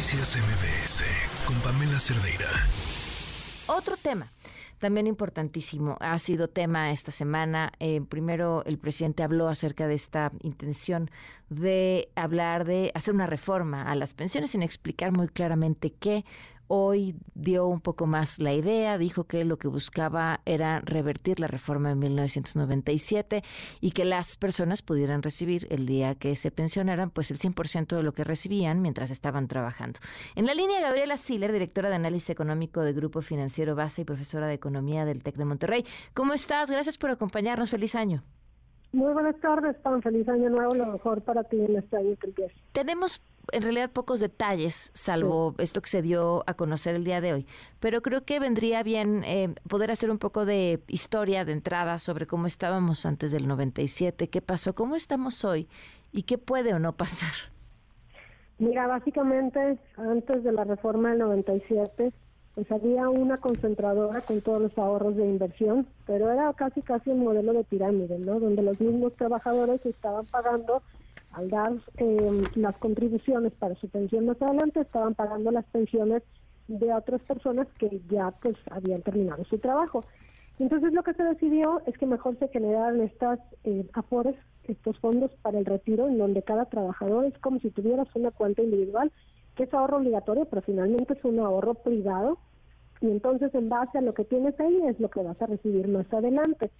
Noticias MBS con Pamela Cerdeira. Otro tema también importantísimo. Ha sido tema esta semana. Eh, primero, el presidente habló acerca de esta intención de hablar de hacer una reforma a las pensiones sin explicar muy claramente qué hoy dio un poco más la idea, dijo que lo que buscaba era revertir la reforma de 1997 y que las personas pudieran recibir el día que se pensionaran, pues el 100% de lo que recibían mientras estaban trabajando. En la línea, Gabriela Siller, directora de análisis económico de Grupo Financiero Base y profesora de economía del TEC de Monterrey. ¿Cómo estás? Gracias por acompañarnos. Feliz año. Muy buenas tardes, Pan. Feliz año nuevo, lo mejor para ti en este año que Tenemos en realidad pocos detalles, salvo esto que se dio a conocer el día de hoy. Pero creo que vendría bien eh, poder hacer un poco de historia de entrada sobre cómo estábamos antes del 97, qué pasó, cómo estamos hoy y qué puede o no pasar. Mira, básicamente antes de la reforma del 97 pues había una concentradora con todos los ahorros de inversión, pero era casi casi un modelo de pirámide, ¿no? Donde los mismos trabajadores estaban pagando al dar eh, las contribuciones para su pensión más adelante, estaban pagando las pensiones de otras personas que ya pues habían terminado su trabajo. Entonces lo que se decidió es que mejor se generaran estas eh, afores, estos fondos para el retiro, en donde cada trabajador es como si tuvieras una cuenta individual, que es ahorro obligatorio, pero finalmente es un ahorro privado, y entonces en base a lo que tienes ahí es lo que vas a recibir más adelante.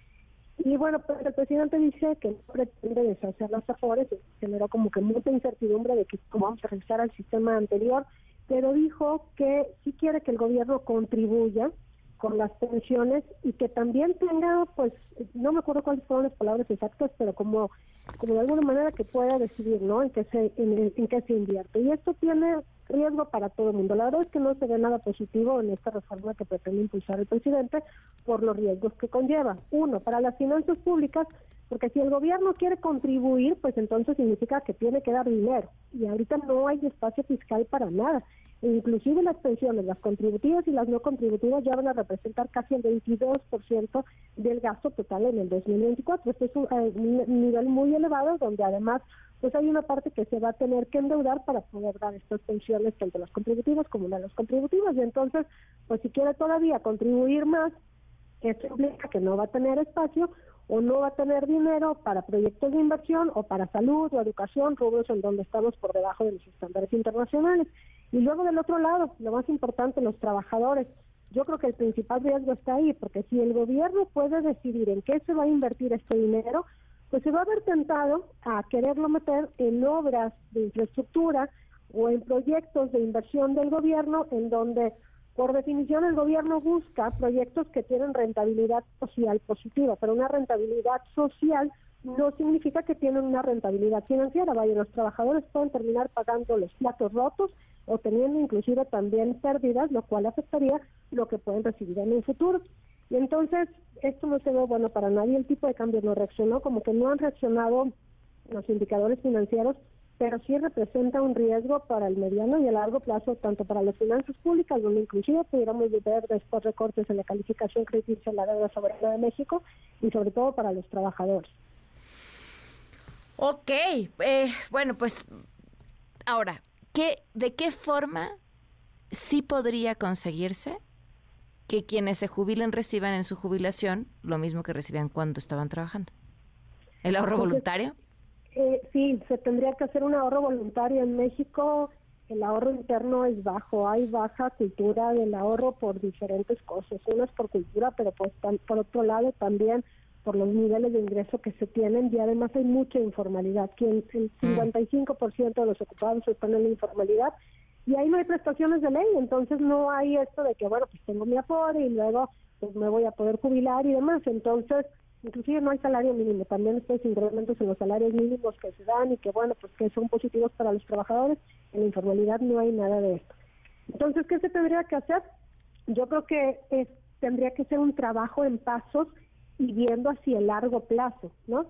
Y bueno, pues el presidente dice que no pretende deshacer las afores, generó como que mucha incertidumbre de que cómo vamos a regresar al sistema anterior, pero dijo que sí quiere que el gobierno contribuya con las pensiones y que también tenga, pues, no me acuerdo cuáles fueron las palabras exactas, pero como, como de alguna manera que pueda decidir, ¿no? En qué se, en, en qué se invierte. Y esto tiene riesgo para todo el mundo. La verdad es que no se ve nada positivo en esta reforma que pretende impulsar el presidente por los riesgos que conlleva. Uno, para las finanzas públicas, porque si el gobierno quiere contribuir, pues entonces significa que tiene que dar dinero. Y ahorita no hay espacio fiscal para nada. Inclusive las pensiones, las contributivas y las no contributivas ya van a representar casi el 22% del gasto total en el 2024. Este es eh, un nivel muy elevado donde además pues hay una parte que se va a tener que endeudar para poder dar estas pensiones tanto las contributivas como las no contributivas. Y entonces, pues si quiere todavía contribuir más, eso implica que no va a tener espacio o no va a tener dinero para proyectos de inversión o para salud o educación, rubros en donde estamos por debajo de los estándares internacionales. Y luego del otro lado, lo más importante, los trabajadores. Yo creo que el principal riesgo está ahí, porque si el gobierno puede decidir en qué se va a invertir este dinero, pues se va a ver tentado a quererlo meter en obras de infraestructura o en proyectos de inversión del gobierno en donde por definición el gobierno busca proyectos que tienen rentabilidad social positiva, pero una rentabilidad social no significa que tienen una rentabilidad financiera. Vaya, los trabajadores pueden terminar pagando los platos rotos o teniendo inclusive también pérdidas, lo cual afectaría lo que pueden recibir en el futuro. Y entonces, esto no se ve bueno para nadie, el tipo de cambio no reaccionó, como que no han reaccionado los indicadores financieros, pero sí representa un riesgo para el mediano y el largo plazo, tanto para las finanzas públicas, donde inclusive pudiéramos ver después recortes en la calificación crediticia de la deuda soberana de México, y sobre todo para los trabajadores. Ok, eh, bueno, pues ahora, ¿qué, ¿de qué forma sí podría conseguirse que quienes se jubilen reciban en su jubilación lo mismo que recibían cuando estaban trabajando. ¿El ahorro voluntario? Eh, sí, se tendría que hacer un ahorro voluntario en México. El ahorro interno es bajo, hay baja cultura del ahorro por diferentes cosas. Uno es por cultura, pero pues por otro lado también por los niveles de ingreso que se tienen y además hay mucha informalidad. Quien el 55% mm. de los ocupados están en la informalidad y ahí no hay prestaciones de ley, entonces no hay esto de que, bueno, pues tengo mi afore y luego pues me voy a poder jubilar y demás, entonces inclusive no hay salario mínimo, también estos incrementos en los salarios mínimos que se dan y que, bueno, pues que son positivos para los trabajadores, en la informalidad no hay nada de esto. Entonces, ¿qué se tendría que hacer? Yo creo que es, tendría que ser un trabajo en pasos y viendo hacia el largo plazo, ¿no?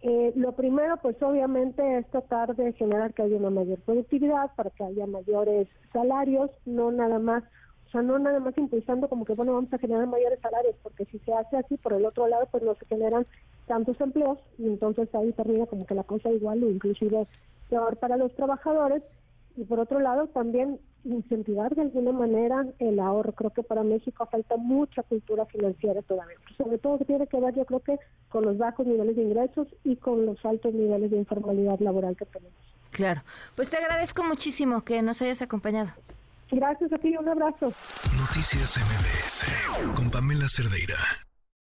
Eh, lo primero, pues obviamente es tratar de generar que haya una mayor productividad para que haya mayores salarios, no nada más, o sea, no nada más impulsando como que, bueno, vamos a generar mayores salarios, porque si se hace así, por el otro lado, pues no se generan tantos empleos y entonces ahí termina como que la cosa igual o inclusive peor para los trabajadores. Y por otro lado también incentivar de alguna manera el ahorro. Creo que para México falta mucha cultura financiera todavía, sobre todo que tiene que ver yo creo que con los bajos niveles de ingresos y con los altos niveles de informalidad laboral que tenemos. Claro, pues te agradezco muchísimo que nos hayas acompañado. Gracias a ti, un abrazo. Noticias MBS con Pamela Cerdeira.